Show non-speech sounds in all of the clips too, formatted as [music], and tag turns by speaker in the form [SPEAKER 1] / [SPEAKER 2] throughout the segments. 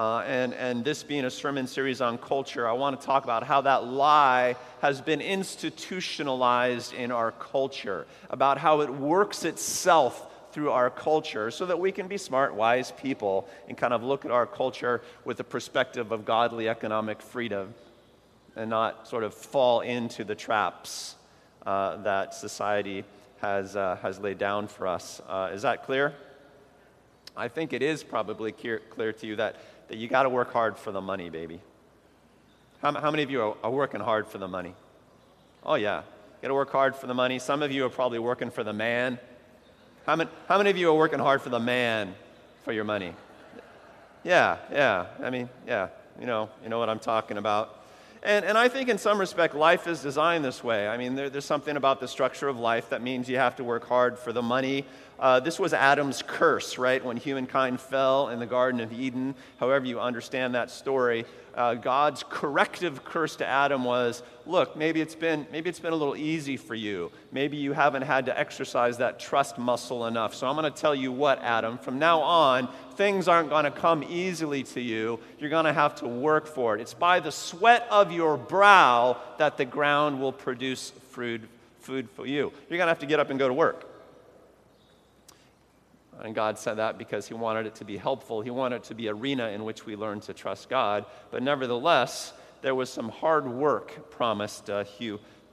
[SPEAKER 1] Uh, and, and this being a sermon series on culture, I want to talk about how that lie has been institutionalized in our culture, about how it works itself through our culture so that we can be smart, wise people and kind of look at our culture with the perspective of godly economic freedom and not sort of fall into the traps uh, that society has, uh, has laid down for us. Uh, is that clear? I think it is probably clear, clear to you that, that you got to work hard for the money, baby. How, how many of you are, are working hard for the money? Oh, yeah. You got to work hard for the money. Some of you are probably working for the man. How many, how many of you are working hard for the man for your money? Yeah, yeah. I mean, yeah. You know, you know what I'm talking about. And, and I think in some respect, life is designed this way. I mean, there, there's something about the structure of life that means you have to work hard for the money. Uh, this was Adam's curse, right? When humankind fell in the Garden of Eden, however you understand that story, uh, God's corrective curse to Adam was look, maybe it's, been, maybe it's been a little easy for you. Maybe you haven't had to exercise that trust muscle enough. So I'm going to tell you what, Adam, from now on, things aren't going to come easily to you. You're going to have to work for it. It's by the sweat of your brow that the ground will produce food, food for you. You're going to have to get up and go to work. And God said that because He wanted it to be helpful. He wanted it to be arena in which we learn to trust God. But nevertheless, there was some hard work promised uh,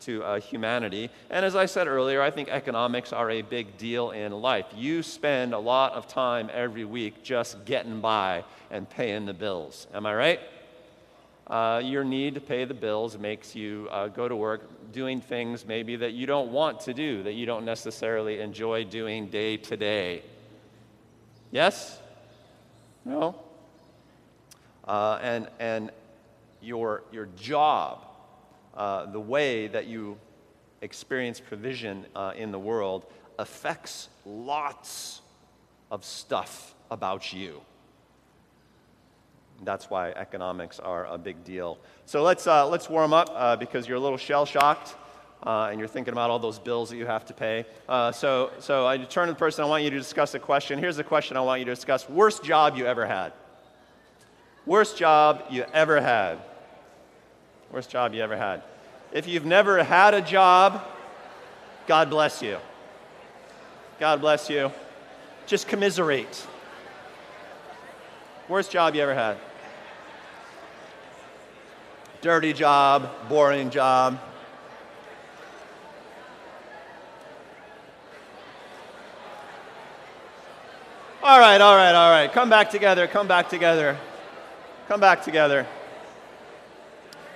[SPEAKER 1] to uh, humanity. And as I said earlier, I think economics are a big deal in life. You spend a lot of time every week just getting by and paying the bills. Am I right? Uh, your need to pay the bills makes you uh, go to work doing things maybe that you don't want to do, that you don't necessarily enjoy doing day to day. Yes? No? Uh, and and your, your job, uh, the way that you experience provision uh, in the world, affects lots of stuff about you. That's why economics are a big deal. So let's, uh, let's warm up uh, because you're a little shell shocked uh, and you're thinking about all those bills that you have to pay. Uh, so, so I turn to the person, I want you to discuss a question. Here's the question I want you to discuss Worst job you ever had? Worst job you ever had? Worst job you ever had? If you've never had a job, God bless you. God bless you. Just commiserate. Worst job you ever had? Dirty job, boring job, All right, all right, all right. Come back together, come back together. Come back together.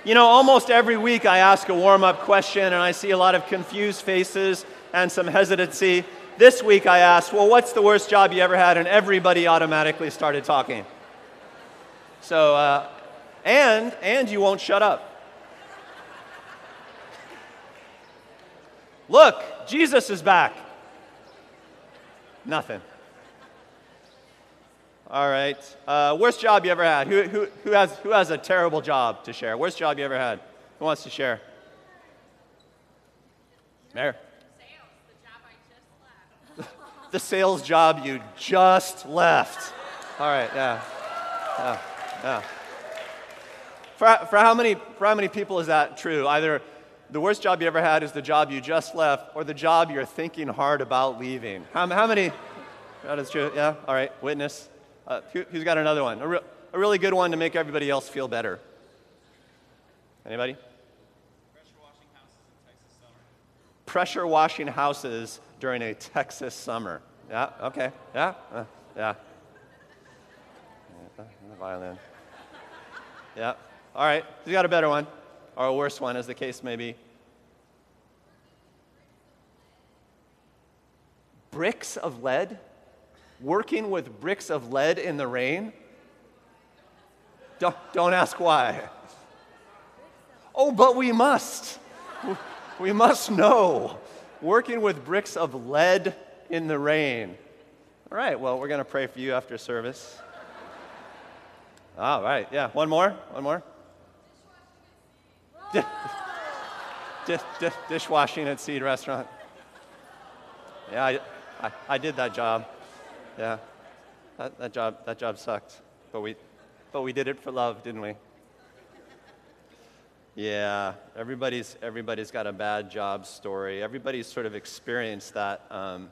[SPEAKER 1] You know, almost every week I ask a warm up question and I see a lot of confused faces and some hesitancy. This week I asked, Well, what's the worst job you ever had? And everybody automatically started talking. So, uh, and, and you won't shut up. Look, Jesus is back. Nothing. All right. Uh, worst job you ever had? Who, who, who, has, who has a terrible job to share? Worst job you ever had? Who wants to share? Mayor. the sales job you just left. [laughs] All right, yeah. Yeah, yeah. For, for, how many, for how many people is that true? Either the worst job you ever had is the job you just left, or the job you're thinking hard about leaving. How, how many? That is true, yeah? All right, witness. Uh, who, has got another one? A, re- a really good one to make everybody else feel better. Anybody? Pressure washing houses during a Texas summer. Yeah, okay. Yeah, uh, yeah. The violin. Yeah. All right. You got a better one, or a worse one, as the case may be. Bricks of lead working with bricks of lead in the rain? Don't, don't ask why. Oh, but we must. We must know. Working with bricks of lead in the rain. All right, well, we're going to pray for you after service. All right, yeah. One more? One more? Dish, dish, dishwashing at Seed Restaurant. Yeah, I, I, I did that job. Yeah, that, that, job, that job sucked. But we, but we did it for love, didn't we? Yeah, everybody's, everybody's got a bad job story. Everybody's sort of experienced that, um,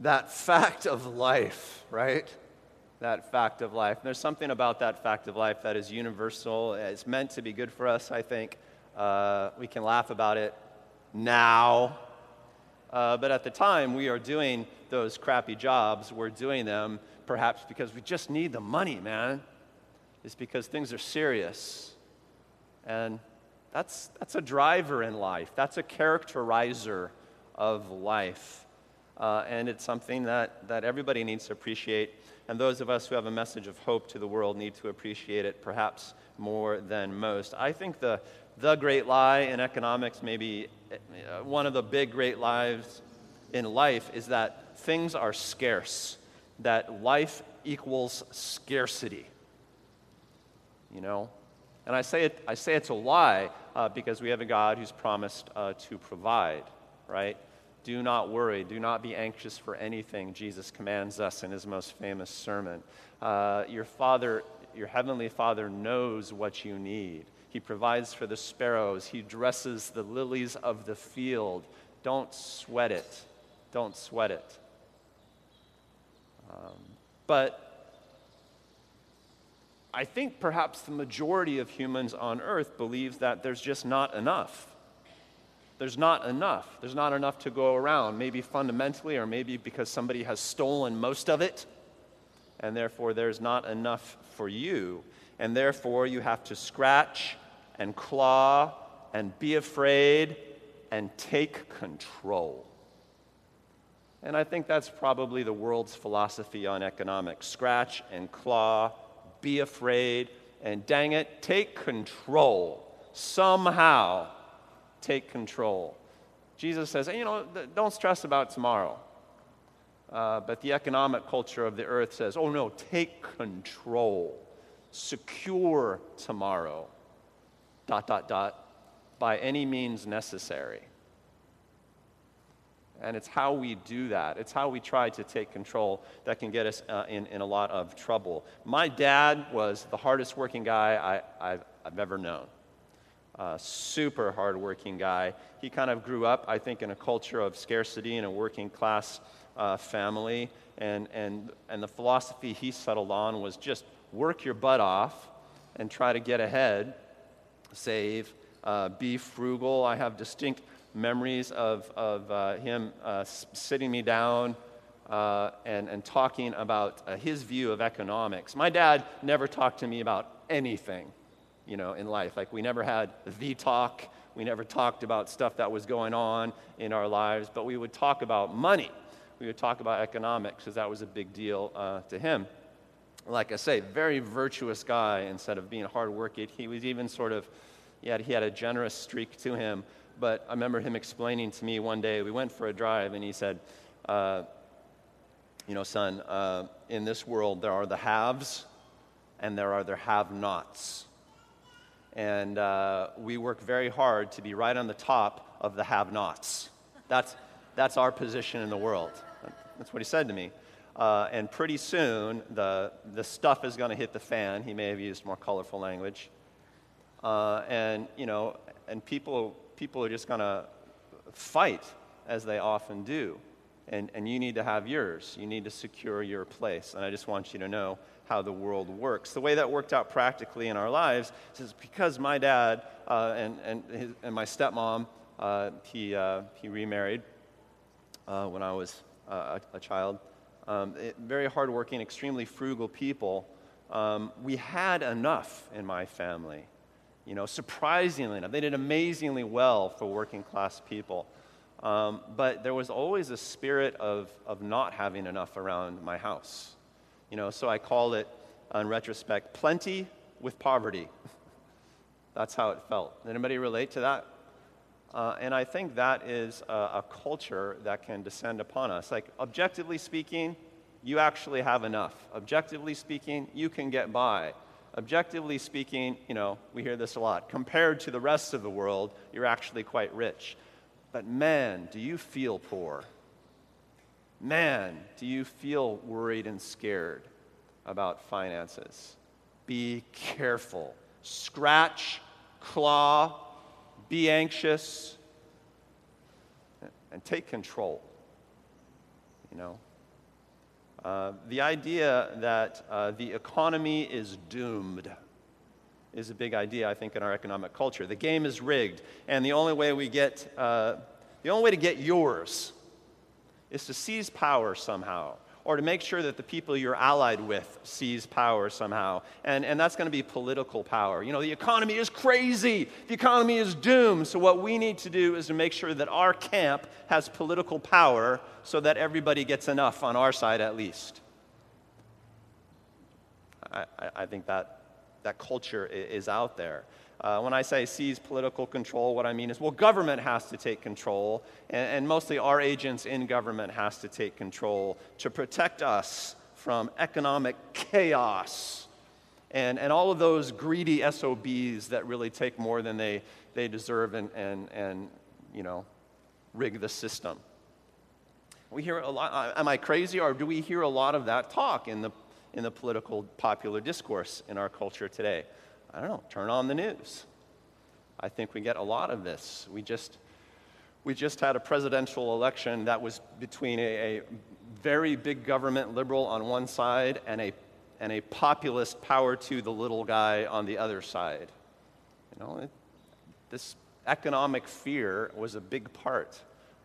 [SPEAKER 1] that fact of life, right? That fact of life. And there's something about that fact of life that is universal. It's meant to be good for us, I think. Uh, we can laugh about it now. Uh, but at the time, we are doing those crappy jobs. We're doing them perhaps because we just need the money, man. It's because things are serious. And that's, that's a driver in life, that's a characterizer of life. Uh, and it's something that, that everybody needs to appreciate. And those of us who have a message of hope to the world need to appreciate it perhaps more than most. I think the, the great lie in economics, maybe one of the big great lies in life, is that things are scarce, that life equals scarcity. You know? And I say, it, I say it's a lie uh, because we have a God who's promised uh, to provide, right? Do not worry. Do not be anxious for anything, Jesus commands us in his most famous sermon. Uh, your Father, your Heavenly Father, knows what you need. He provides for the sparrows, He dresses the lilies of the field. Don't sweat it. Don't sweat it. Um, but I think perhaps the majority of humans on earth believes that there's just not enough. There's not enough. There's not enough to go around, maybe fundamentally, or maybe because somebody has stolen most of it, and therefore there's not enough for you. And therefore you have to scratch and claw and be afraid and take control. And I think that's probably the world's philosophy on economics scratch and claw be afraid, and dang it, take control. Somehow, take control. Jesus says, hey, you know, don't stress about tomorrow. Uh, but the economic culture of the earth says, oh no, take control. Secure tomorrow. Dot, dot, dot. By any means necessary. And it's how we do that. It's how we try to take control that can get us uh, in, in a lot of trouble. My dad was the hardest working guy I, I've, I've ever known. Uh, super hardworking guy. He kind of grew up, I think, in a culture of scarcity in a working class uh, family. And, and, and the philosophy he settled on was just work your butt off and try to get ahead, save, uh, be frugal. I have distinct memories of, of uh, him uh, sitting me down uh, and, and talking about uh, his view of economics. My dad never talked to me about anything, you know, in life. Like we never had the talk. We never talked about stuff that was going on in our lives, but we would talk about money. We would talk about economics because that was a big deal uh, to him. Like I say, very virtuous guy instead of being hardworking. He was even sort of, he had, he had a generous streak to him but I remember him explaining to me one day, we went for a drive, and he said, uh, You know, son, uh, in this world there are the haves and there are the have nots. And uh, we work very hard to be right on the top of the have nots. That's, that's our position in the world. That's what he said to me. Uh, and pretty soon, the, the stuff is going to hit the fan. He may have used more colorful language. Uh, and, you know, and people people are just going to fight as they often do. And, and you need to have yours. You need to secure your place. And I just want you to know how the world works. The way that worked out practically in our lives is because my dad uh, and, and, his, and my stepmom, uh, he, uh, he remarried uh, when I was uh, a, a, child. Um, it, very hardworking, extremely frugal people. Um, we had enough in my family you know, surprisingly enough. They did amazingly well for working class people. Um, but there was always a spirit of, of not having enough around my house. You know, so I call it, in retrospect, plenty with poverty. [laughs] That's how it felt. Anybody relate to that? Uh, and I think that is a, a culture that can descend upon us. Like, objectively speaking, you actually have enough. Objectively speaking, you can get by objectively speaking, you know, we hear this a lot. Compared to the rest of the world, you're actually quite rich. But man, do you feel poor? Man, do you feel worried and scared? about finances. Be careful. Scratch, claw, be anxious, and take control. You know? Uh, the idea that uh, the economy is doomed is a big idea, I think, in our economic culture. The game is rigged, and the only way we get, uh, the only way to get yours is to seize power somehow or to make sure that the people you're allied with seize power somehow. And, and that's going to be political power. You know, the economy is crazy, the economy is doomed. So, what we need to do is to make sure that our camp has political power so that everybody gets enough on our side at least. I, I think that, that culture is out there. Uh, when I say seize political control, what I mean is, well, government has to take control, and, and mostly our agents in government has to take control to protect us from economic chaos and, and all of those greedy SOBs that really take more than they, they deserve and, and, and, you know, rig the system. We hear a lot, uh, am I crazy, or do we hear a lot of that talk in the, in the political popular discourse in our culture today? I don't know, turn on the news. I think we get a lot of this. We just, we just had a presidential election that was between a, a very big government liberal on one side and a, and a populist power to the little guy on the other side. You know, it, this economic fear was a big part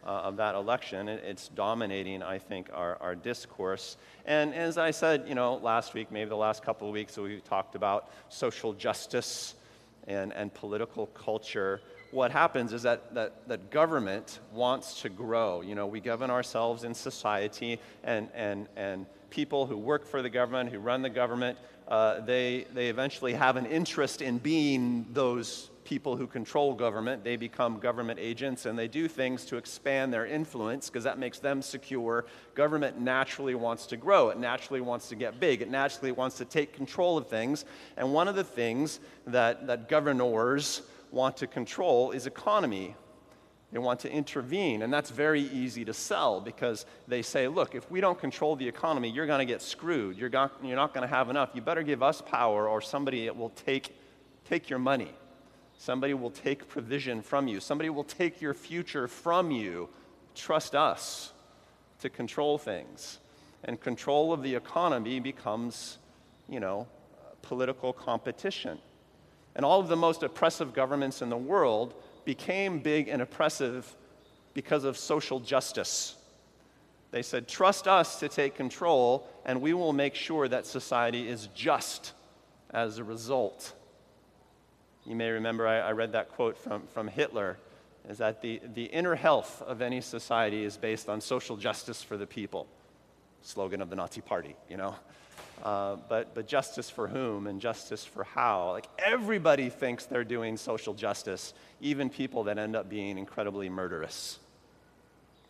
[SPEAKER 1] uh, of that election. it's dominating, I think, our, our discourse. And as I said, you know, last week, maybe the last couple of weeks, we talked about social justice and, and political culture. What happens is that, that, that government wants to grow. You know, we govern ourselves in society, and, and, and people who work for the government, who run the government, uh, they, they eventually have an interest in being those people who control government. They become government agents and they do things to expand their influence because that makes them secure. Government naturally wants to grow, it naturally wants to get big, it naturally wants to take control of things. And one of the things that, that governors want to control is economy. They want to intervene, and that's very easy to sell because they say, look, if we don't control the economy, you're going to get screwed. You're, not, you're not going to have enough. You better give us power, or somebody will take, take your money. Somebody will take provision from you. Somebody will take your future from you. Trust us to control things. And control of the economy becomes, you know, political competition. And all of the most oppressive governments in the world became big and oppressive because of social justice. They said, Trust us to take control, and we will make sure that society is just as a result. You may remember I, I read that quote from, from Hitler is that the, the inner health of any society is based on social justice for the people. Slogan of the Nazi Party, you know. Uh, but, but justice for whom and justice for how? Like everybody thinks they're doing social justice, even people that end up being incredibly murderous.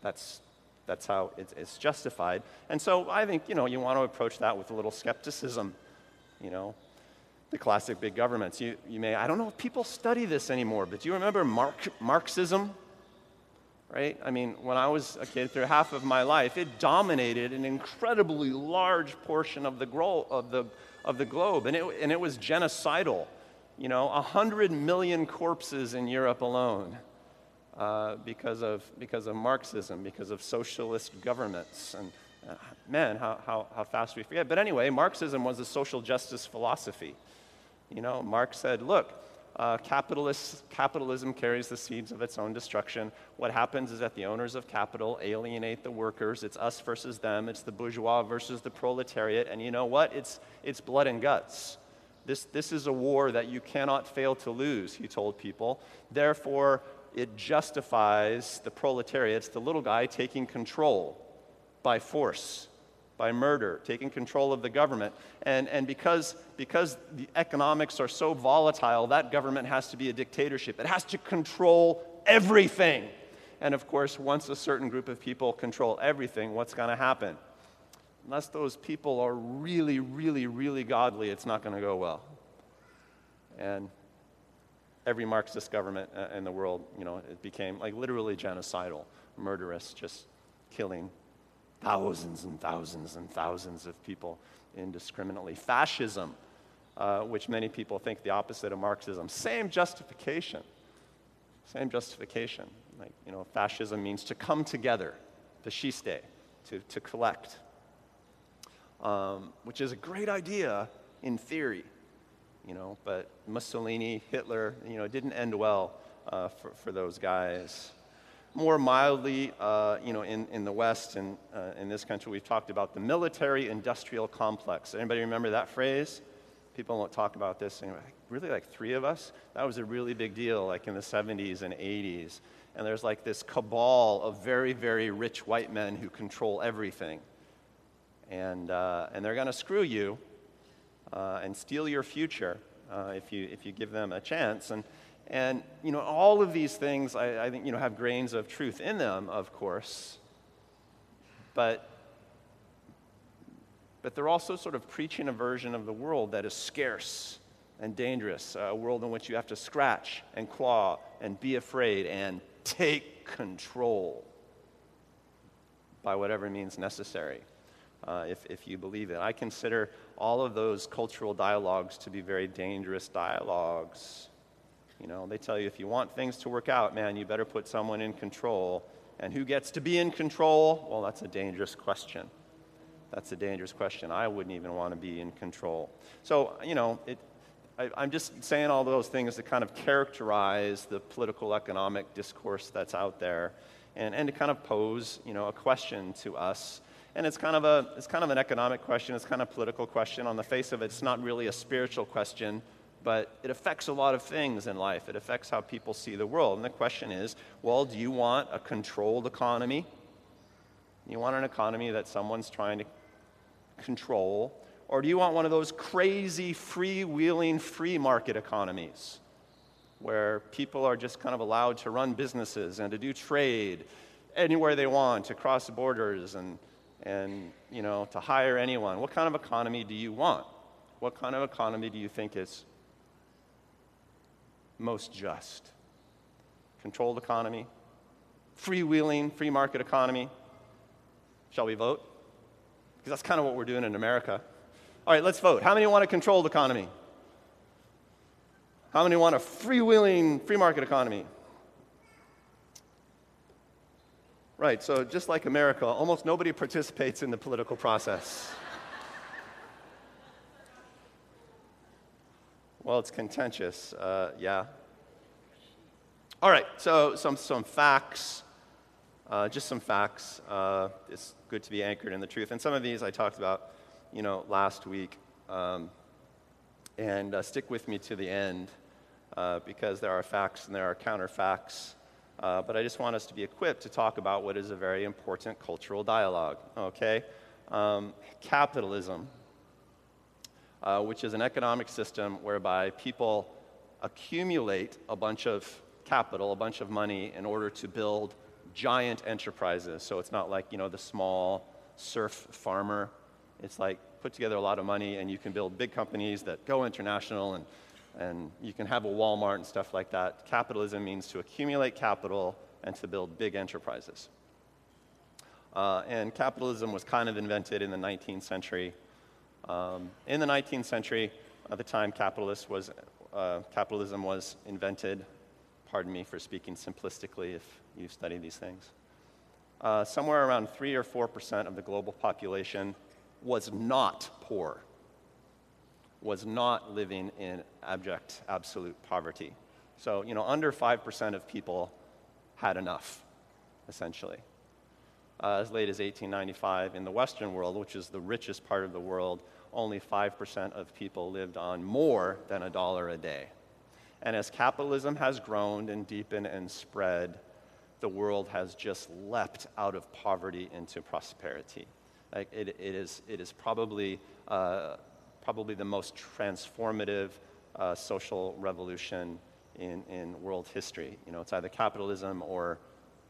[SPEAKER 1] That's, that's how it's, it's justified. And so I think, you know, you want to approach that with a little skepticism. You know, the classic big governments. You, you may, I don't know if people study this anymore, but do you remember Mark, Marxism? Right? I mean, when I was a kid, through half of my life, it dominated an incredibly large portion of the, gro- of the, of the globe, and it, and it was genocidal. You know, 100 million corpses in Europe alone uh, because, of, because of Marxism, because of socialist governments. And uh, man, how, how, how fast we forget. But anyway, Marxism was a social justice philosophy. You know, Marx said, look, uh, capitalism carries the seeds of its own destruction. What happens is that the owners of capital alienate the workers. It's us versus them. It's the bourgeois versus the proletariat. And you know what? It's, it's blood and guts. This, this is a war that you cannot fail to lose, he told people. Therefore, it justifies the proletariat, it's the little guy, taking control by force by murder, taking control of the government. And, and because, because the economics are so volatile, that government has to be a dictatorship. It has to control everything. And of course, once a certain group of people control everything, what's going to happen? Unless those people are really, really, really godly, it's not going to go well. And every Marxist government uh, in the world, you know, it became like literally genocidal, murderous, just killing thousands and thousands and thousands of people indiscriminately. Fascism, uh, which many people think the opposite of Marxism, same justification. Same justification. Like, you know, fascism means to come together, faschiste, to, to collect, um, which is a great idea in theory, you know, but Mussolini, Hitler, you know, didn't end well uh, for, for those guys. More mildly, uh, you know, in, in the West and uh, in this country, we've talked about the military industrial complex. Anybody remember that phrase? People don't talk about this. Anyway, really, like three of us? That was a really big deal, like in the 70s and 80s. And there's like this cabal of very, very rich white men who control everything. And, uh, and they're going to screw you uh, and steal your future uh, if, you, if you give them a chance. And, and you know, all of these things, I, I think, you know, have grains of truth in them, of course. But, but they're also sort of preaching a version of the world that is scarce and dangerous, a world in which you have to scratch and claw and be afraid and take control by whatever means necessary, uh, if, if you believe it. I consider all of those cultural dialogues to be very dangerous dialogues. You know, they tell you if you want things to work out, man, you better put someone in control. And who gets to be in control? Well, that's a dangerous question. That's a dangerous question. I wouldn't even want to be in control. So, you know, it, I, I'm just saying all those things to kind of characterize the political economic discourse that's out there and, and to kind of pose, you know, a question to us and it's kind of a it's kind of an economic question it's kind of a political question on the face of it it's not really a spiritual question but it affects a lot of things in life. It affects how people see the world. And the question is well, do you want a controlled economy? You want an economy that someone's trying to control? Or do you want one of those crazy, freewheeling, free market economies where people are just kind of allowed to run businesses and to do trade anywhere they want, to cross borders and, and you know, to hire anyone? What kind of economy do you want? What kind of economy do you think is most just. Controlled economy, freewheeling, free market economy. Shall we vote? Because that's kind of what we're doing in America. All right, let's vote. How many want a controlled economy? How many want a freewheeling, free market economy? Right, so just like America, almost nobody [laughs] participates in the political process. Well, it's contentious, uh, yeah. All right, so some, some facts, uh, just some facts. Uh, it's good to be anchored in the truth. And some of these I talked about, you know, last week. Um, and uh, stick with me to the end uh, because there are facts and there are counterfacts. Uh, but I just want us to be equipped to talk about what is a very important cultural dialogue, okay? Um, capitalism uh, which is an economic system whereby people accumulate a bunch of capital, a bunch of money, in order to build giant enterprises. So it's not like, you know, the small serf farmer. It's like put together a lot of money and you can build big companies that go international and, and you can have a Walmart and stuff like that. Capitalism means to accumulate capital and to build big enterprises. Uh, and capitalism was kind of invented in the 19th century um, in the 19th century, at the time was, uh, capitalism was invented, pardon me for speaking simplistically if you've studied these things, uh, somewhere around 3 or 4% of the global population was not poor, was not living in abject, absolute poverty. So, you know, under 5% of people had enough, essentially. Uh, as late as 1895 in the Western world, which is the richest part of the world, only 5% of people lived on more than a dollar a day. And as capitalism has grown and deepened and spread, the world has just leapt out of poverty into prosperity. Like it, it, is, it is probably, uh, probably the most transformative uh, social revolution in, in world history. You know, it's either capitalism or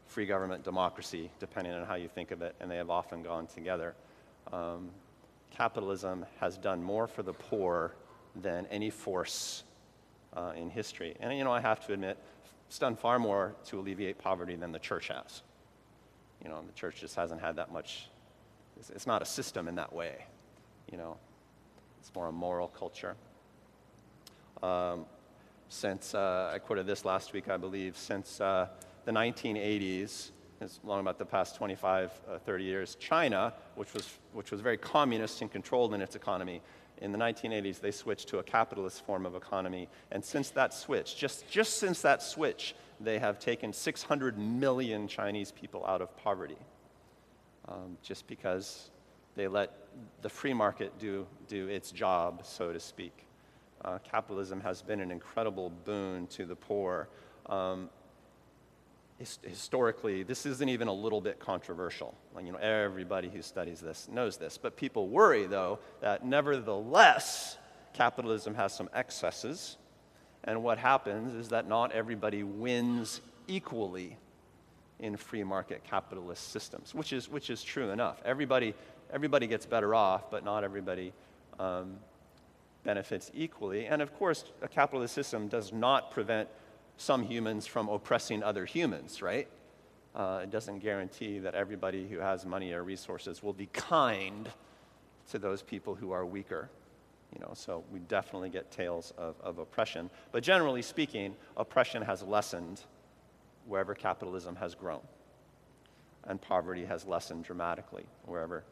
[SPEAKER 1] free government democracy, depending on how you think of it, and they have often gone together. Um, capitalism has done more for the poor than any force uh, in history. And, you know, I have to admit, it's done far more to alleviate poverty than the church has. You know, the church just hasn't had that much It's, it's not a system in that way, you know. It's more a moral culture. Um, since, uh, I quoted this last week, I believe, since uh, the 1980s, as long about the past 25, uh, 30 years, China, which was, which was very communist and controlled in its economy, in the 1980s, they switched to a capitalist form of economy. And since that switch, just, just since that switch, they have taken 600 million Chinese people out of poverty um, just because they let the free market do, do its job, so to speak. Uh, capitalism has been an incredible boon to the poor. Um, historically, this isn't even a little bit controversial. Like, you know, everybody who studies this knows this. But people worry, though, that nevertheless, capitalism has some excesses. And what happens is that not everybody wins equally in free market capitalist systems, which is, which is true enough. Everybody, everybody gets better off, but not everybody um, benefits equally. And of course, a capitalist system does not prevent some humans from oppressing other humans, right? Uh, it doesn't guarantee that everybody who has money or resources will be kind to those people who are weaker. You know, so we definitely get tales of, of oppression. But generally speaking, oppression has lessened wherever capitalism has grown. And poverty has lessened dramatically wherever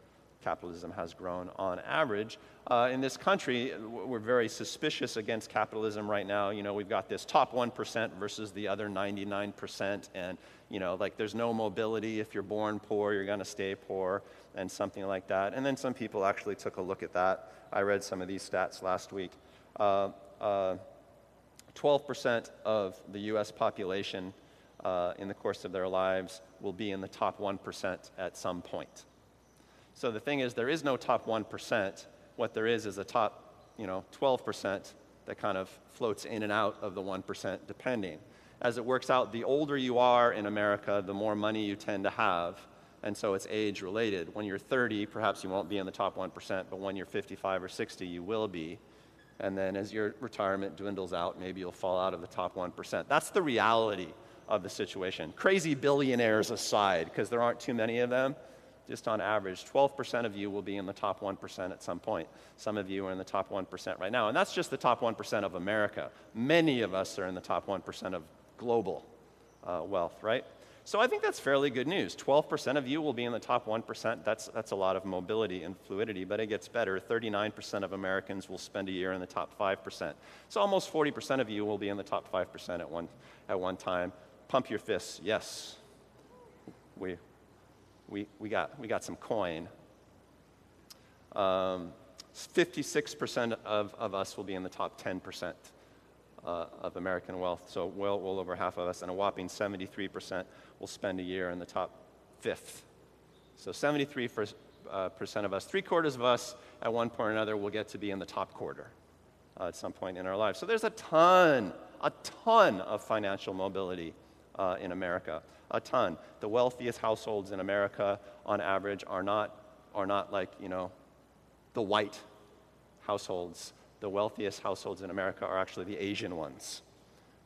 [SPEAKER 1] capitalism has grown on average. Uh, in this country, we're very suspicious against capitalism right now. You know, we've got this top 1% versus the other 99%, and, you know, like there's no mobility. If you're born poor, you're going to stay poor, and something like that. And then some people actually took a look at that. I read some of these stats last week. Uh, uh, 12% of the US population uh, in the course of their lives will be in the top 1% at some point. So the thing is, there is no top 1%. What there is is a top, you know, 12% that kind of floats in and out of the 1%, depending. As it works out, the older you are in America, the more money you tend to have. And so it's age related. When you're 30, perhaps you won't be in the top 1%, but when you're 55 or 60, you will be. And then as your retirement dwindles out, maybe you'll fall out of the top 1%. That's the reality of the situation. Crazy billionaires aside, because there aren't too many of them, just on average, 12% of you will be in the top 1% at some point. Some of you are in the top 1% right now. And that's just the top 1% of America. Many of us are in the top 1% of global uh, wealth, right? So I think that's fairly good news. 12% of you will be in the top 1%. That's, that's a lot of mobility and fluidity, but it gets better. 39% of Americans will spend a year in the top 5%. So almost 40% of you will be in the top 5% at one, at one time. Pump your fists. Yes, we, we, we, got, we got some coin. Um, 56% of, of us will be in the top 10% uh, of American wealth, so well, well over half of us, and a whopping 73% will spend a year in the top fifth. So 73% uh, percent of us, three quarters of us at one point or another will get to be in the top quarter uh, at some point in our lives. So there's a ton, a ton of financial mobility uh, in America a ton. The wealthiest households in America, on average, are not, are not like, you know, the white households. The wealthiest households in America are actually the Asian ones.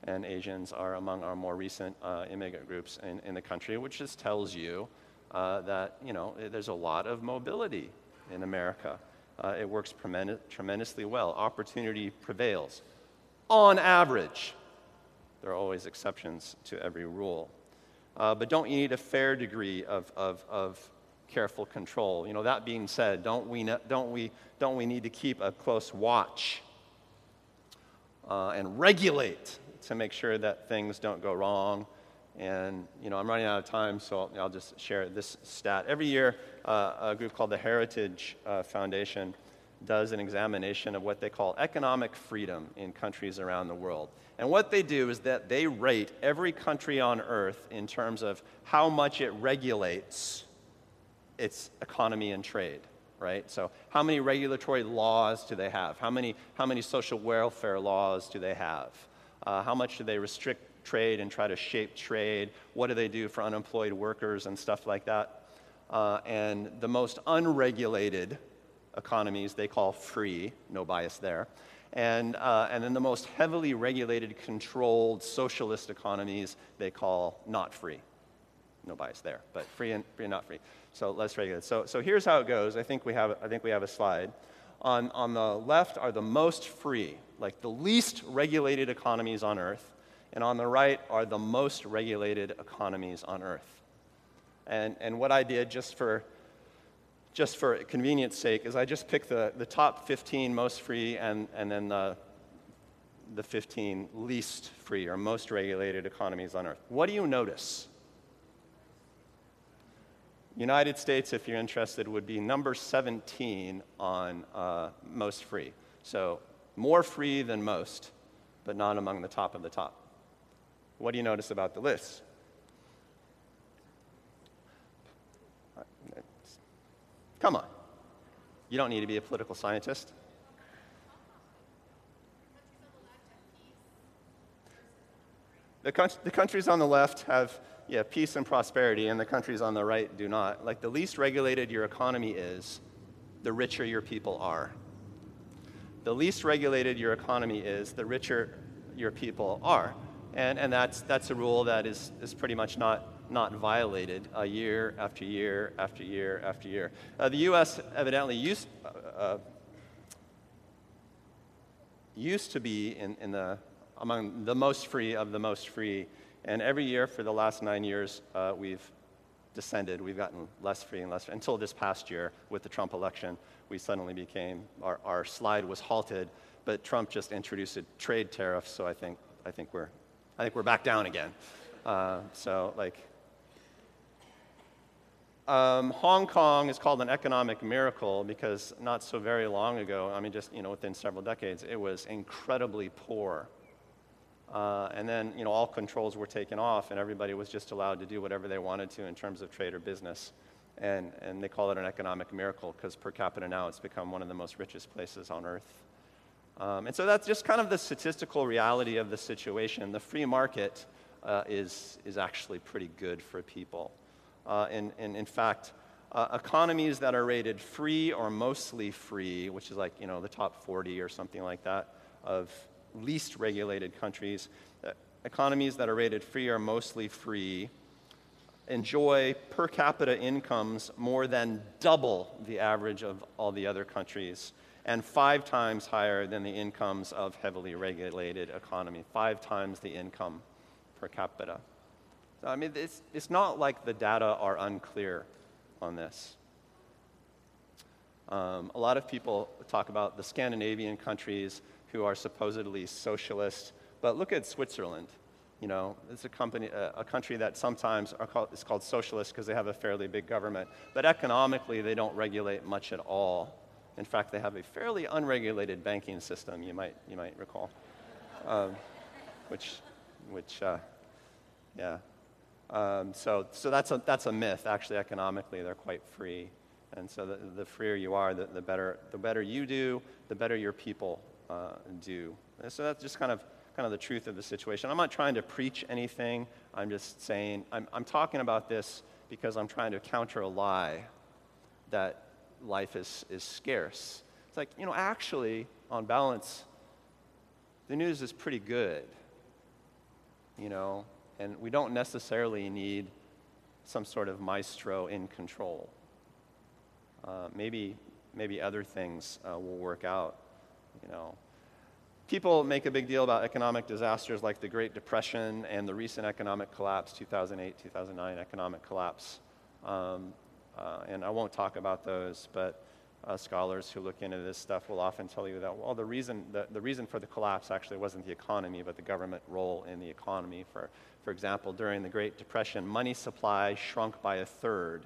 [SPEAKER 1] And Asians are among our more recent uh, immigrant groups in, in the country, which just tells you uh, that, you know, there's a lot of mobility in America. Uh, it works tremendously well. Opportunity prevails. On average, there are always exceptions to every rule. Uh, but don't you need a fair degree of, of, of careful control? You know, that being said, don't we, don't we, don't we need to keep a close watch uh, and regulate to make sure that things don't go wrong? And, you know, I'm running out of time, so I'll just share this stat. Every year, uh, a group called the Heritage uh, Foundation does an examination of what they call economic freedom in countries around the world. And what they do is that they rate every country on earth in terms of how much it regulates its economy and trade, right? So, how many regulatory laws do they have? How many, how many social welfare laws do they have? Uh, how much do they restrict trade and try to shape trade? What do they do for unemployed workers and stuff like that? Uh, and the most unregulated economies they call free, no bias there. And, uh, and then the most heavily regulated, controlled socialist economies they call not free. No bias there, but free and, free and not free. So less regulated. So, so here's how it goes. I think we have, I think we have a slide. On, on the left are the most free, like the least regulated economies on earth. And on the right are the most regulated economies on earth. And, and what I did just for, just for convenience sake is I just picked the, the top 15 most free and, and then the, the 15 least free or most regulated economies on earth. What do you notice? United States, if you're interested, would be number 17 on uh, most free. So more free than most, but not among the top of the top. What do you notice about the list? Come on. You don't need to be a political scientist. The, the countries on the left have yeah, peace and prosperity, and the countries on the right do not. Like the least regulated your economy is, the richer your people are. The least regulated your economy is, the richer your people are. And, and that's, that's a rule that is, is pretty much not, not violated uh, year after year after year after year. Uh, the U.S. evidently used, uh, uh, used to be in, in the, among the most free of the most free and every year for the last nine years, uh, we've descended. We've gotten less free and less free. Until this past year, with the Trump election, we suddenly became, our, our slide was halted, but Trump just introduced a trade tariff, so I think, I think, we're, I think we're back down again. Uh, so, like, um, Hong Kong is called an economic miracle because not so very long ago, I mean, just you know, within several decades, it was incredibly poor. Uh, and then, you know, all controls were taken off, and everybody was just allowed to do whatever they wanted to in terms of trade or business. And, and they call it an economic miracle because per capita now it's become one of the most richest places on earth. Um, and so that's just kind of the statistical reality of the situation. The free market uh, is, is actually pretty good for people. Uh, and, in fact, uh, economies that are rated free or mostly free, which is like, you know, the top 40 or something like that of least regulated countries, uh, economies that are rated free or mostly free, enjoy per capita incomes more than double the average of all the other countries, and five times higher than the incomes of heavily regulated economy, five times the income per capita. So, I mean, it's, it's not like the data are unclear on this. Um, a lot of people talk about the Scandinavian countries who are supposedly socialist. But look at Switzerland. You know, it's a, company, a, a country that sometimes called, is called socialist because they have a fairly big government. But economically, they don't regulate much at all. In fact, they have a fairly unregulated banking system, you might, you might recall, um, which, which uh, yeah. Um, so so that's, a, that's a myth. Actually, economically, they're quite free. And so the, the freer you are, the, the, better, the better you do, the better your people uh, do. And so that's just kind of kind of the truth of the situation. I'm not trying to preach anything. I'm just saying I'm, I'm talking about this because I'm trying to counter a lie that life is, is scarce. It's like, you know, actually, on balance, the news is pretty good. You know, and we don't necessarily need some sort of maestro in control. Uh, maybe, maybe other things uh, will work out you know. People make a big deal about economic disasters like the Great Depression and the recent economic collapse, 2008, 2009 economic collapse. Um, uh, and I won't talk about those, but uh, scholars who look into this stuff will often tell you that, well, the reason, the, the reason for the collapse actually wasn't the economy, but the government role in the economy. For, for example, during the Great Depression, money supply shrunk by a third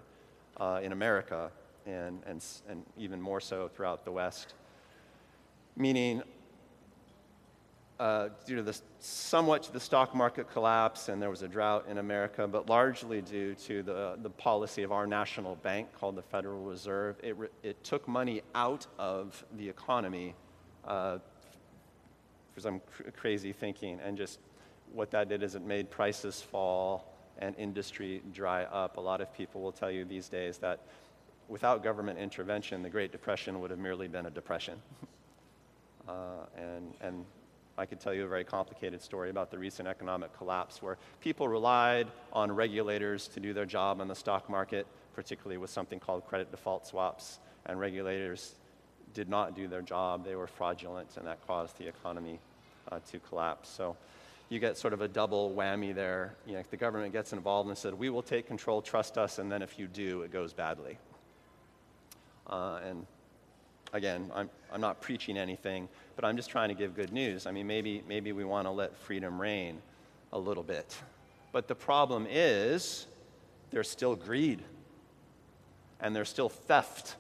[SPEAKER 1] uh, in America and, and, and even more so throughout the West meaning uh, due to the, somewhat to the stock market collapse and there was a drought in America, but largely due to the, the policy of our national bank called the Federal Reserve. It, re, it took money out of the economy uh, for some cr- crazy thinking, and just what that did is it made prices fall and industry dry up. A lot of people will tell you these days that without government intervention, the Great Depression would have merely been a depression. [laughs] Uh, and, and I could tell you a very complicated story about the recent economic collapse where people relied on regulators to do their job on the stock market, particularly with something called credit default swaps, and regulators did not do their job. They were fraudulent, and that caused the economy uh, to collapse. So you get sort of a double whammy there. You know, the government gets involved and said, "We will take control, trust us," and then if you do, it goes badly. Uh, and again, I'm, I'm not preaching anything, but I'm just trying to give good news. I mean, maybe, maybe we want to let freedom reign a little bit. But the problem is there's still greed, and there's still theft,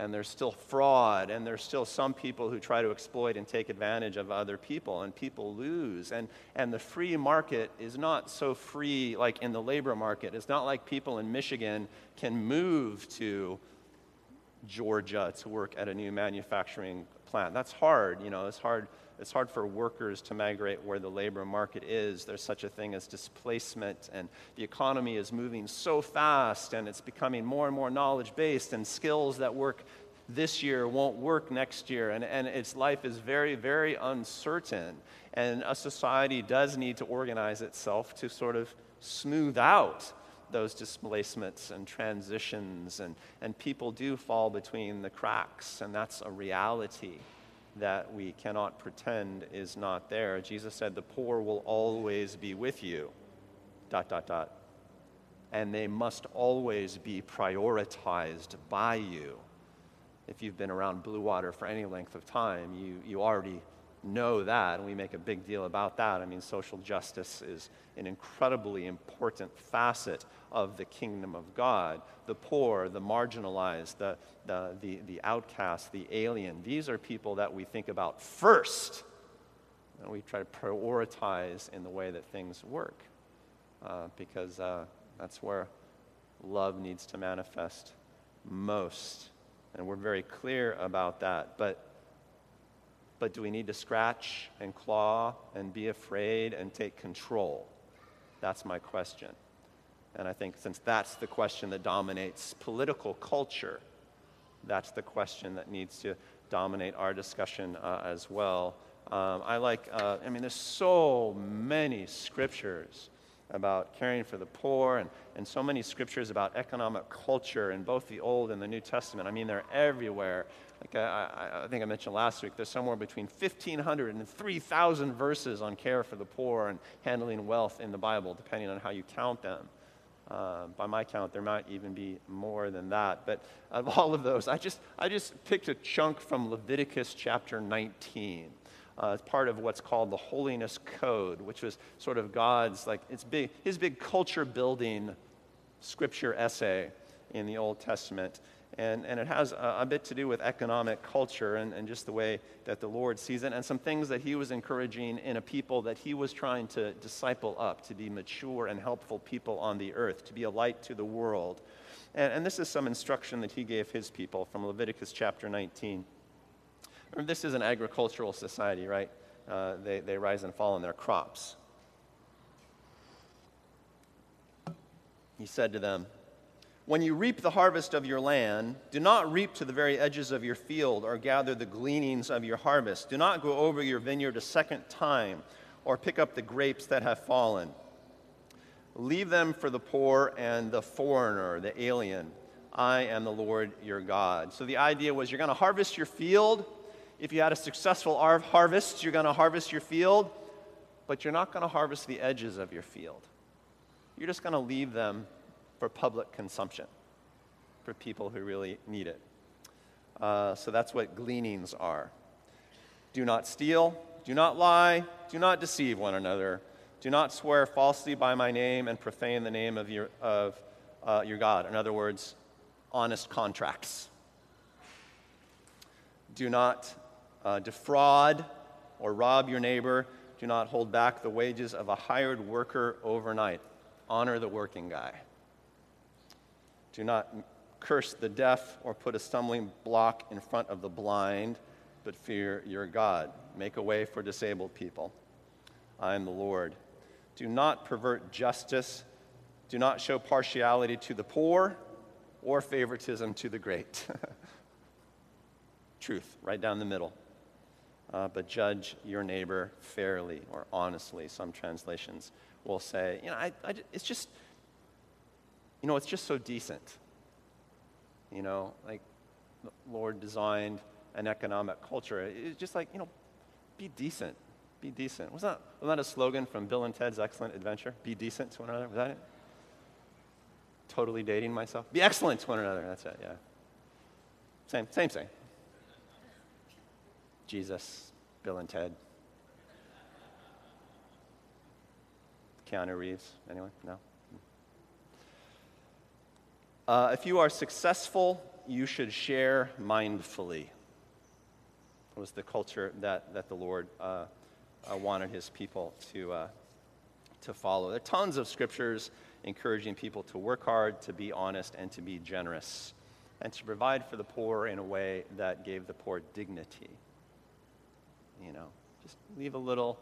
[SPEAKER 1] and there's still fraud, and there's still some people who try to exploit and take advantage of other people, and people lose. And, and the free market is not so free like in the labor market. It's not like people in Michigan can move to Georgia to work at a new manufacturing plant. That's hard, you know, it's hard. It's hard for workers to migrate where the labor market is. There's such a thing as displacement, and the economy is moving so fast, and it's becoming more and more knowledge based, and skills that work this year won't work next year, and, and its life is very, very uncertain. And a society does need to organize itself to sort of smooth out those displacements and transitions, and, and people do fall between the cracks, and that's a reality that we cannot pretend is not there. Jesus said, The poor will always be with you, dot, dot, dot. And they must always be prioritized by you. If you've been around Bluewater for any length of time, you, you already know that, and we make a big deal about that. I mean, social justice is an incredibly important facet of the kingdom of God. The poor, the marginalized, the, the, the, the outcast, the alien, these are people that we think about first. And we try to prioritize in the way that things work uh, because uh, that's where love needs to manifest most. And we're very clear about that. But but do we need to scratch and claw and be afraid and take control? That's my question. And I think since that's the question that dominates political culture, that's the question that needs to dominate our discussion uh, as well. Um, I like, uh, I mean, there's so many scriptures about caring for the poor and, and so many scriptures about economic culture in both the Old and the New Testament. I mean, they're everywhere. Like I, I, think I mentioned last week, there's somewhere between 1,500 and 3,000 verses on care for the poor and handling wealth in the Bible, depending on how you count them. Uh, by my count, there might even be more than that. But of [laughs] all of those, I just, I just picked a chunk from Leviticus chapter 19. Uh, it's part of what's called the Holiness Code, which was sort of God's, like, it's big, his big culture building scripture essay in the Old Testament. And, and it has a, a, bit to do with economic culture and, and just the way that the Lord sees it, and some things that He was encouraging in a people that He was trying to disciple up to be mature and helpful people on the earth, to be a light to the world. And, and this is some instruction that He gave His people from Leviticus chapter 19. Remember, this is an agricultural society, right? Uh, they, they rise and fall in their crops. He said to them, when you reap the harvest of your land, do not reap to the very edges of your field or gather the gleanings of your harvest. Do not go over your vineyard a second time or pick up the grapes that have fallen. Leave them for the poor and the foreigner, the alien. I am the Lord your God. So the idea was you're going to harvest your field. If you had a successful harvest, you're going to harvest your field, but you're not going to harvest the edges of your field. You're just going to leave them for public consumption for people who really need it. Uh, so that's what gleanings are. Do not steal, do not lie, do not deceive one another, do not swear falsely by my name and profane the name of your, of, uh, your God. In other words, honest contracts. Do not uh, defraud or rob your neighbor. Do not hold back the wages of a hired worker overnight. Honor the working guy. Do not curse the deaf or put a stumbling block in front of the blind, but fear your God. Make a way for disabled people. I am the Lord. Do not pervert justice. Do not show partiality to the poor or favoritism to the great. [laughs] Truth, right down the middle. Uh, but judge your neighbor fairly or honestly. Some translations will say, you know, I, I, it's just you know, it's just so decent You know, like the Lord designed an economic culture. It's just like, you know, be decent. Be decent. Was that, was that a slogan from Bill and Ted's Excellent Adventure? Be decent to one another? Was that it? Totally dating myself. Be excellent to one another. That's it, yeah. Same, same, same. Jesus, Bill and Ted. Keanu Reeves. Anyone? No? Uh, if you are successful, you should share mindfully. It was the culture that, that the Lord uh, uh, wanted his people to, uh, to follow. There are tons of scriptures encouraging people to work hard, to be honest, and to be generous, and to provide for the poor in a way that gave the poor dignity. You know, just leave a little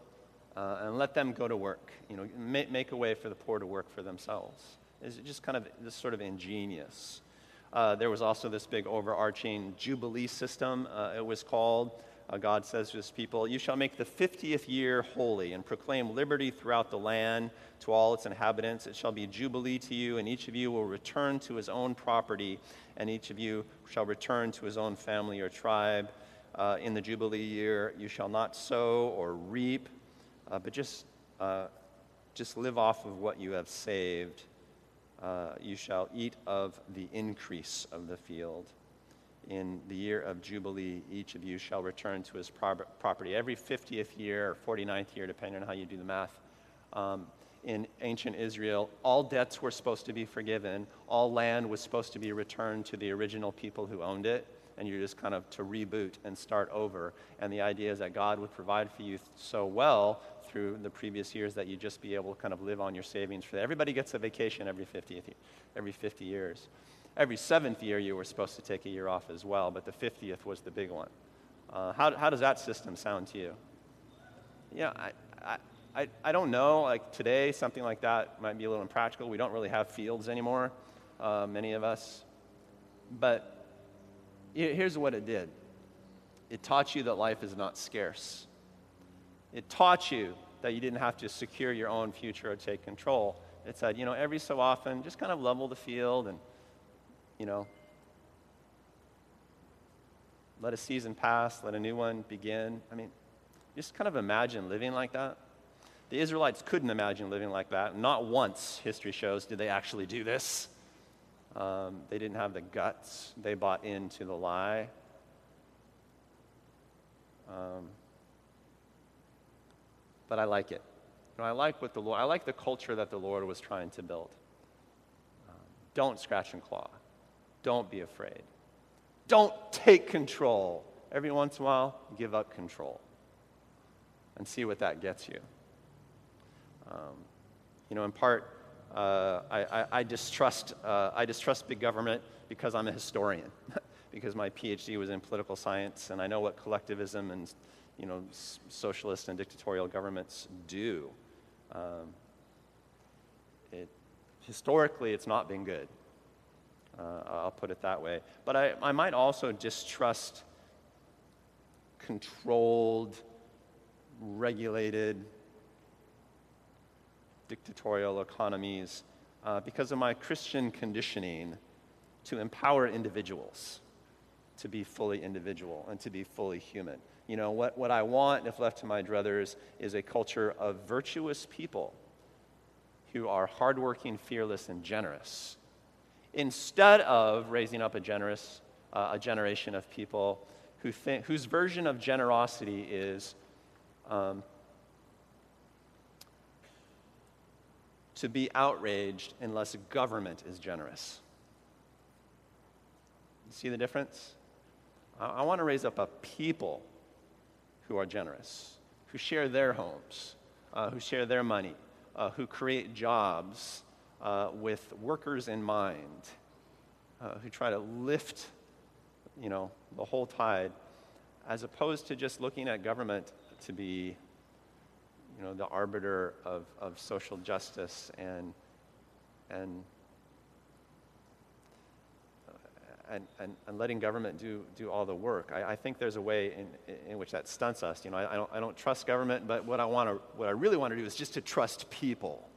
[SPEAKER 1] uh, and let them go to work. You know, make, make a way for the poor to work for themselves. It's just kind of this sort of ingenious. Uh, there was also this big overarching Jubilee system, uh, it was called. Uh, God says to his people, You shall make the 50th year holy and proclaim liberty throughout the land to all its inhabitants. It shall be a Jubilee to you, and each of you will return to his own property, and each of you shall return to his own family or tribe. Uh, in the Jubilee year, you shall not sow or reap, uh, but just, uh, just live off of what you have saved. Uh, you shall eat of the increase of the field in the year of Jubilee, each of you shall return to his property. Every 50th year or 49th year, depending on how you do the math, um, in ancient Israel, all debts were supposed to be forgiven. All land was supposed to be returned to the original people who owned it. And you're just kind of to reboot and start over. And the idea is that God would provide for you so well through the previous years that you just be able to kind of live on your savings for that. Everybody gets a vacation every 50, every 50 years every seventh year you were supposed to take a year off as well, but the 50th was the big one. Uh, how, how does that system sound to you? Yeah, I, I, I don't know. Like today, something like that might be a little impractical. We don't really have fields anymore, uh, many of us. But here's what it did it taught you that life is not scarce. It taught you that you didn't have to secure your own future or take control. It said, you know, every so often, just kind of level the field and you know, let a season pass, let a new one begin. I mean, just kind of imagine living like that. The Israelites couldn't imagine living like that. Not once, history shows, did they actually do this. Um, they didn't have the guts. They bought into the lie. Um, but I like it. You know, I like what the Lord. I like the culture that the Lord was trying to build. Um, don't scratch and claw. Don't be afraid. Don't take control. Every once in a while, give up control and see what that gets you. Um, you know, in part, uh, I, I, I, distrust, uh, I distrust big government because I'm a historian, [laughs] because my PhD was in political science, and I know what collectivism and you know, s- socialist and dictatorial governments do. Um, it, historically, it's not been good. Uh, I'll put it that way. But I, I might also distrust controlled, regulated, dictatorial economies uh, because of my Christian conditioning to empower individuals to be fully individual and to be fully human. You know, what, what I want, if left to my druthers, is a culture of virtuous people who are hardworking, fearless, and generous instead of raising up a generous uh, a generation of people who think, whose version of generosity is um, to be outraged unless government is generous. See the difference? I, want to raise up a people who are generous, who share their homes, uh, who share their money, uh, who create jobs uh, with workers in mind, uh, who try to lift, you know, the whole tide, as opposed to just looking at government to be, you know, the arbiter of, of social justice and, and, uh, and, and, and, letting government do, do all the work. I, I think there's a way in, in which that stunts us. You know, I, I, don't, I don't trust government, but what I, want to, what I really want to do is just to trust people,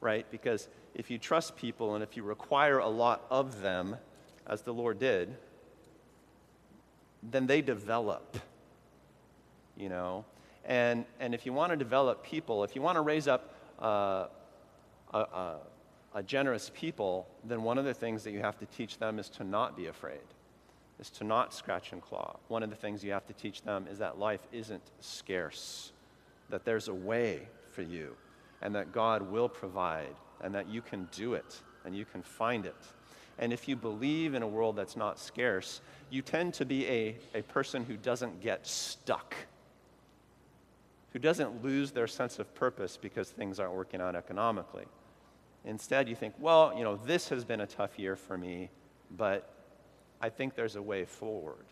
[SPEAKER 1] right? Because if you trust people and if you require a lot of them, as the Lord did, then they develop. You know? And, and if you want to develop people, if you want to raise up uh, a, a, a generous people, then one of the things that you have to teach them is to not be afraid, is to not scratch and claw. One of the things you have to teach them is that life isn't scarce, that there's a way for you, and that God will provide, and that you can do it, and you can find it. And if you believe in a world that's not scarce, you tend to be a, a person who doesn't get stuck, who doesn't lose their sense of purpose because things aren't working out economically. Instead, you think, well, you know, this has been a tough year for me, but I think there's a way forward.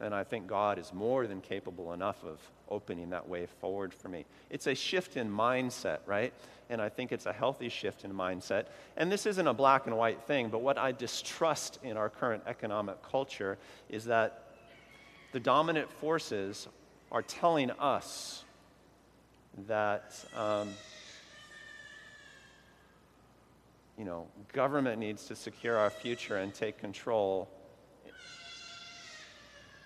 [SPEAKER 1] And I think God is more than capable enough of opening that way forward for me. It's a shift in mindset, right? And I think it's a healthy shift in mindset. And this isn't a black and white thing, but what I distrust in our current economic culture is that the dominant forces are telling us that. Um, you know, government needs to secure our future and take control.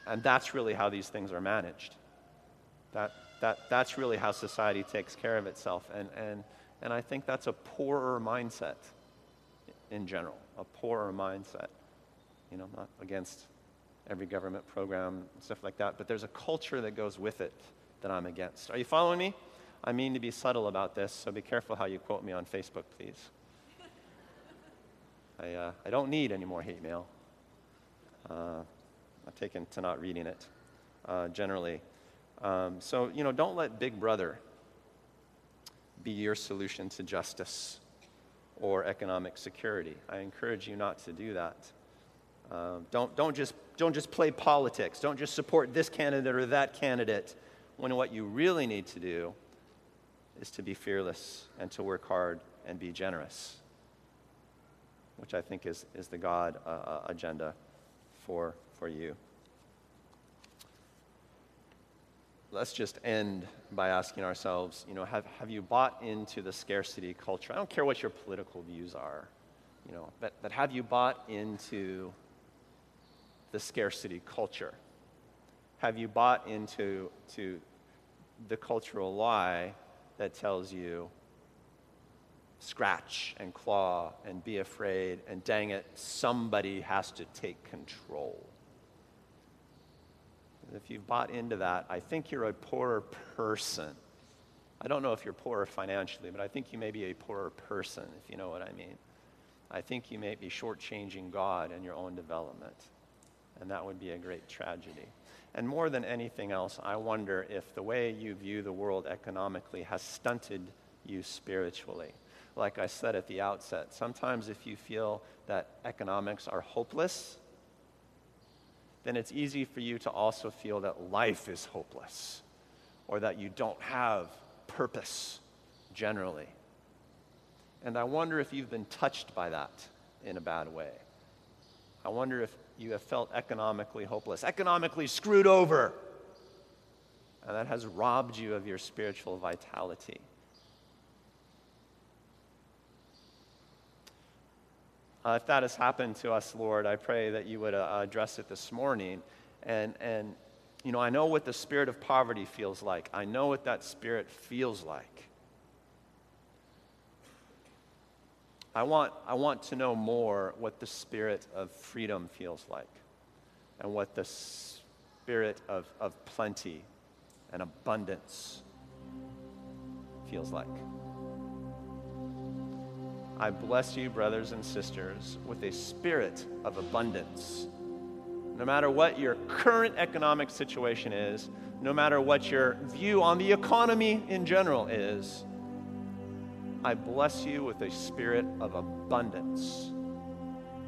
[SPEAKER 1] And that's really how these things are managed. That, that, that's really how society takes care of itself. And, and, and I think that's a poorer mindset in general, a poorer mindset. You know, I'm not against every government program and stuff like that, but there's a culture that goes with it that I'm against. Are you following me? I mean to be subtle about this, so be careful how you quote me on Facebook, please. I, uh, I don't need any more hate mail. Uh, I've taken to not reading it uh, generally. Um, so, you know, don't let Big Brother be your solution to justice or economic security. I encourage you not to do that. Uh, don't, don't, just, don't just play politics. Don't just support this candidate or that candidate when what you really need to do is to be fearless and to work hard and be generous which I think is, is the God uh, uh, agenda for, for you. Let's just end by asking ourselves, you know, have, have you bought into the scarcity culture? I don't care what your political views are, you know, but, but have you bought into the scarcity culture? Have you bought into to the cultural lie that tells you scratch and claw and be afraid, and dang it, somebody has to take control. If you've bought into that, I think you're a poorer person. I don't know if you're poorer financially, but I think you may be a poorer person, if you know what I mean. I think you may be shortchanging God in your own development, and that would be a great tragedy. And more than anything else, I wonder if the way you view the world economically has stunted you spiritually like I said at the outset, sometimes if you feel that economics are hopeless, then it's easy for you to also feel that life is hopeless or that you don't have purpose generally. And I wonder if you've been touched by that in a bad way. I wonder if you have felt economically hopeless, economically screwed over, and that has robbed you of your spiritual vitality. Uh, if that has happened to us, Lord, I pray that you would uh, address it this morning. And, and, you know, I know what the spirit of poverty feels like. I know what that spirit feels like. I want, I want to know more what the spirit of freedom feels like and what the spirit of, of plenty and abundance feels like. I bless you, brothers and sisters, with a spirit of abundance. No matter what your current economic situation is, no matter what your view on the economy in general is, I bless you with a spirit of abundance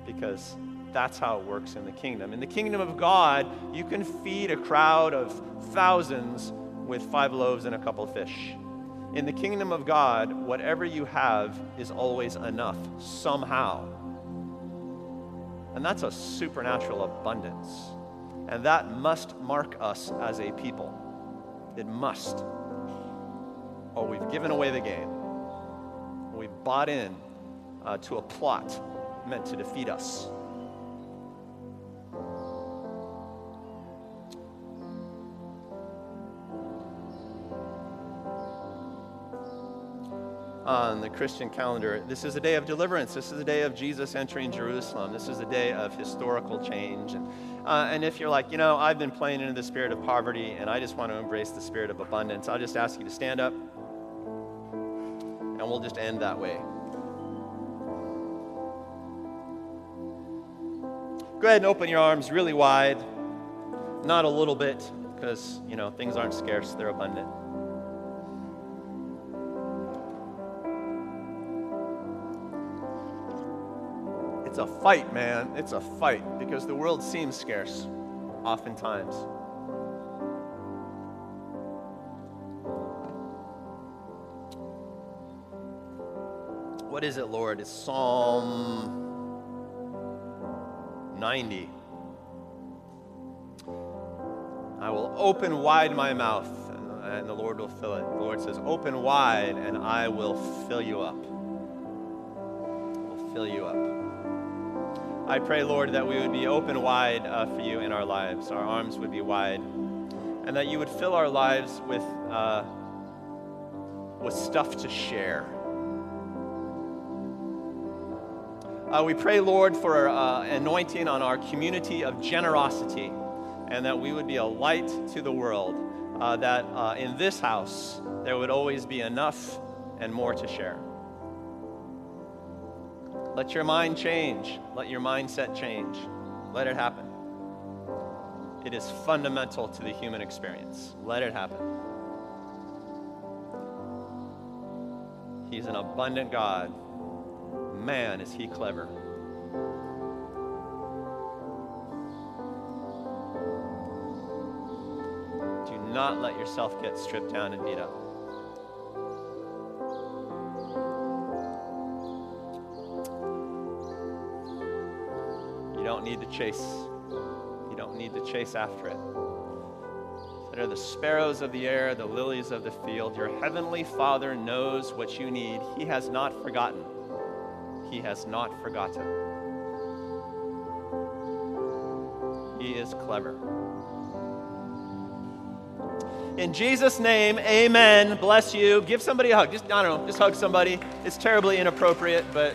[SPEAKER 1] because that's how it works in the kingdom. In the kingdom of God, you can feed a crowd of thousands with five loaves and a couple of fish. In the kingdom of God, whatever you have is always enough, somehow. And that's a supernatural abundance. And that must mark us as a people. It must. Or we've given away the game. We've bought in uh, to a plot meant to defeat us. On the Christian calendar. This is a day of deliverance. This is a day of Jesus entering Jerusalem. This is a day of historical change. And, uh, and if you're like, you know, I've been playing into the spirit of poverty and I just want to embrace the spirit of abundance, I'll just ask you to stand up and we'll just end that way. Go ahead and open your arms really wide, not a little bit, because, you know, things aren't scarce, they're abundant. Fight, man. It's a fight because the world seems scarce, oftentimes. What is it, Lord? It's Psalm 90. I will open wide my mouth, and the Lord will fill it. The Lord says, Open wide, and I will fill you up. I will fill you up. I pray, Lord, that we would be open wide uh, for you in our lives. Our arms would be wide, and that you would fill our lives with, uh, with stuff to share Uh, we pray, Lord, for uh, anointing on our community of generosity and that we would be a light to the world, uh, that uh, in this house there would always be enough and more to share. Let your mind change. Let your mindset change. Let it happen. It is fundamental to the human experience. Let it happen. He's an abundant God Man, is he clever. Do not let yourself get stripped down and beat up. Don't need to chase. You don't need to chase after it. That are the sparrows of the air, the lilies of the field. Your heavenly Father knows what you need. He has not forgotten he has not forgotten. He is clever. In Jesus' name, amen. Bless you. Give somebody a hug. Just, I don't know, just hug somebody. It's terribly inappropriate, but